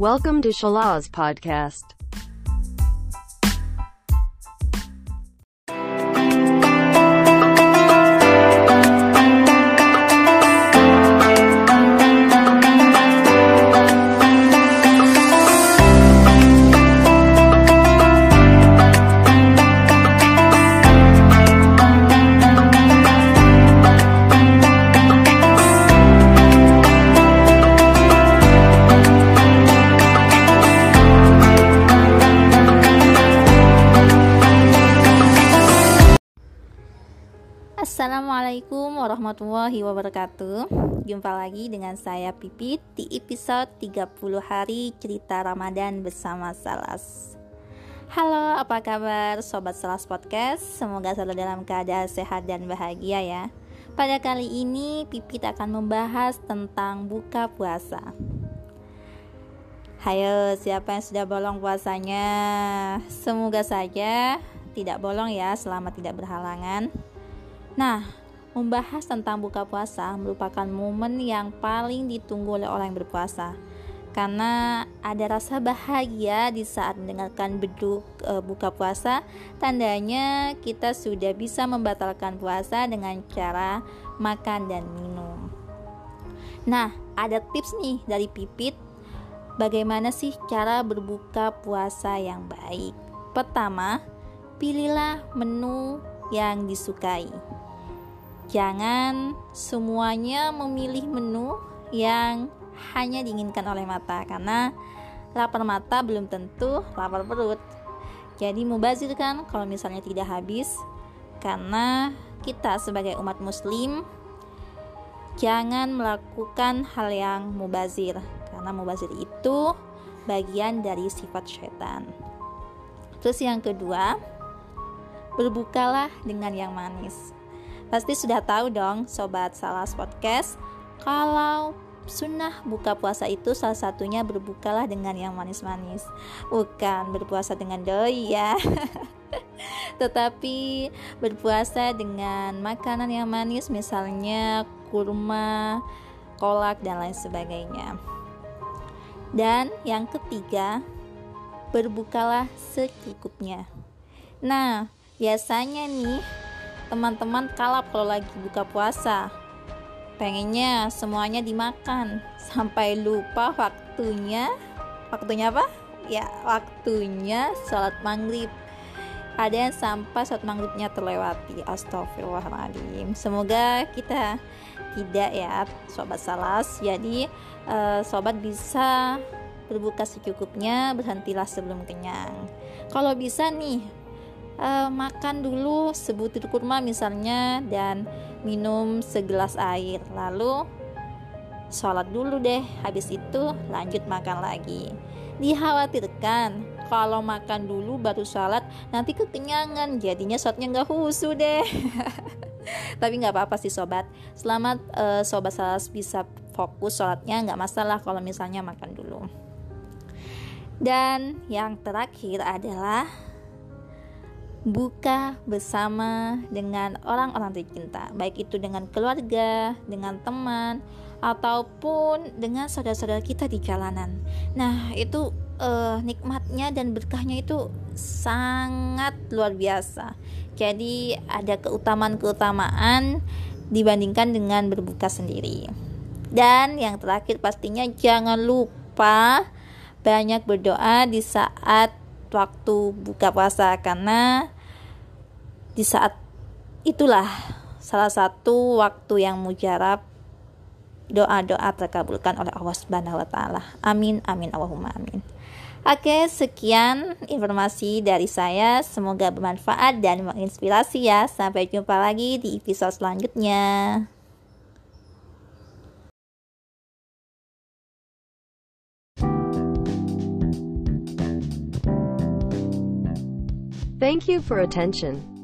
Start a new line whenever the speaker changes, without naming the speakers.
Welcome to Shalaz Podcast.
Assalamualaikum warahmatullahi wabarakatuh. Jumpa lagi dengan saya Pipit di episode 30 hari cerita Ramadan bersama Salas. Halo apa kabar Sobat Salas Podcast? Semoga selalu dalam keadaan sehat dan bahagia ya. Pada kali ini Pipit akan membahas tentang buka puasa. Hayo siapa yang sudah bolong puasanya? Semoga saja tidak bolong ya selama tidak berhalangan Nah, membahas tentang buka puasa merupakan momen yang paling ditunggu oleh orang yang berpuasa. Karena ada rasa bahagia di saat mendengarkan beduk e, buka puasa, tandanya kita sudah bisa membatalkan puasa dengan cara makan dan minum. Nah, ada tips nih dari Pipit bagaimana sih cara berbuka puasa yang baik. Pertama, pilihlah menu yang disukai. Jangan semuanya memilih menu yang hanya diinginkan oleh mata karena lapar mata belum tentu lapar perut. Jadi mubazir kan kalau misalnya tidak habis karena kita sebagai umat muslim jangan melakukan hal yang mubazir karena mubazir itu bagian dari sifat setan. Terus yang kedua, berbukalah dengan yang manis. Pasti sudah tahu dong sobat Salas Podcast kalau sunnah buka puasa itu salah satunya berbukalah dengan yang manis-manis. Bukan berpuasa dengan doi ya. Tetapi berpuasa dengan makanan yang manis misalnya kurma, kolak dan lain sebagainya. Dan yang ketiga, berbukalah secukupnya. Nah, biasanya nih teman-teman kalap kalau lagi buka puasa. Pengennya semuanya dimakan. Sampai lupa waktunya. Waktunya apa? Ya waktunya sholat maghrib. Ada yang sampai sholat maghribnya terlewati. Astagfirullahaladzim semoga kita tidak ya sobat salas. Jadi uh, sobat bisa berbuka secukupnya berhentilah sebelum kenyang. Kalau bisa nih uh, makan dulu sebutir kurma misalnya dan minum segelas air. Lalu sholat dulu deh habis itu lanjut makan lagi. Dikhawatirkan kalau makan dulu baru sholat nanti kekenyangan jadinya sholatnya nggak husu deh. Tapi nggak apa-apa sih sobat. Selamat uh, sobat salas bisa fokus sholatnya nggak masalah kalau misalnya makan dulu. Dan yang terakhir adalah buka bersama dengan orang-orang tercinta, baik itu dengan keluarga, dengan teman, ataupun dengan saudara-saudara kita di jalanan. Nah, itu uh, nikmatnya dan berkahnya itu sangat luar biasa. Jadi, ada keutamaan-keutamaan dibandingkan dengan berbuka sendiri. Dan yang terakhir, pastinya jangan lupa banyak berdoa di saat waktu buka puasa karena di saat itulah salah satu waktu yang mujarab doa-doa terkabulkan oleh Allah Subhanahu wa taala. Amin amin Allahumma amin. Oke, sekian informasi dari saya. Semoga bermanfaat dan menginspirasi ya. Sampai jumpa lagi di episode selanjutnya.
Thank you for attention.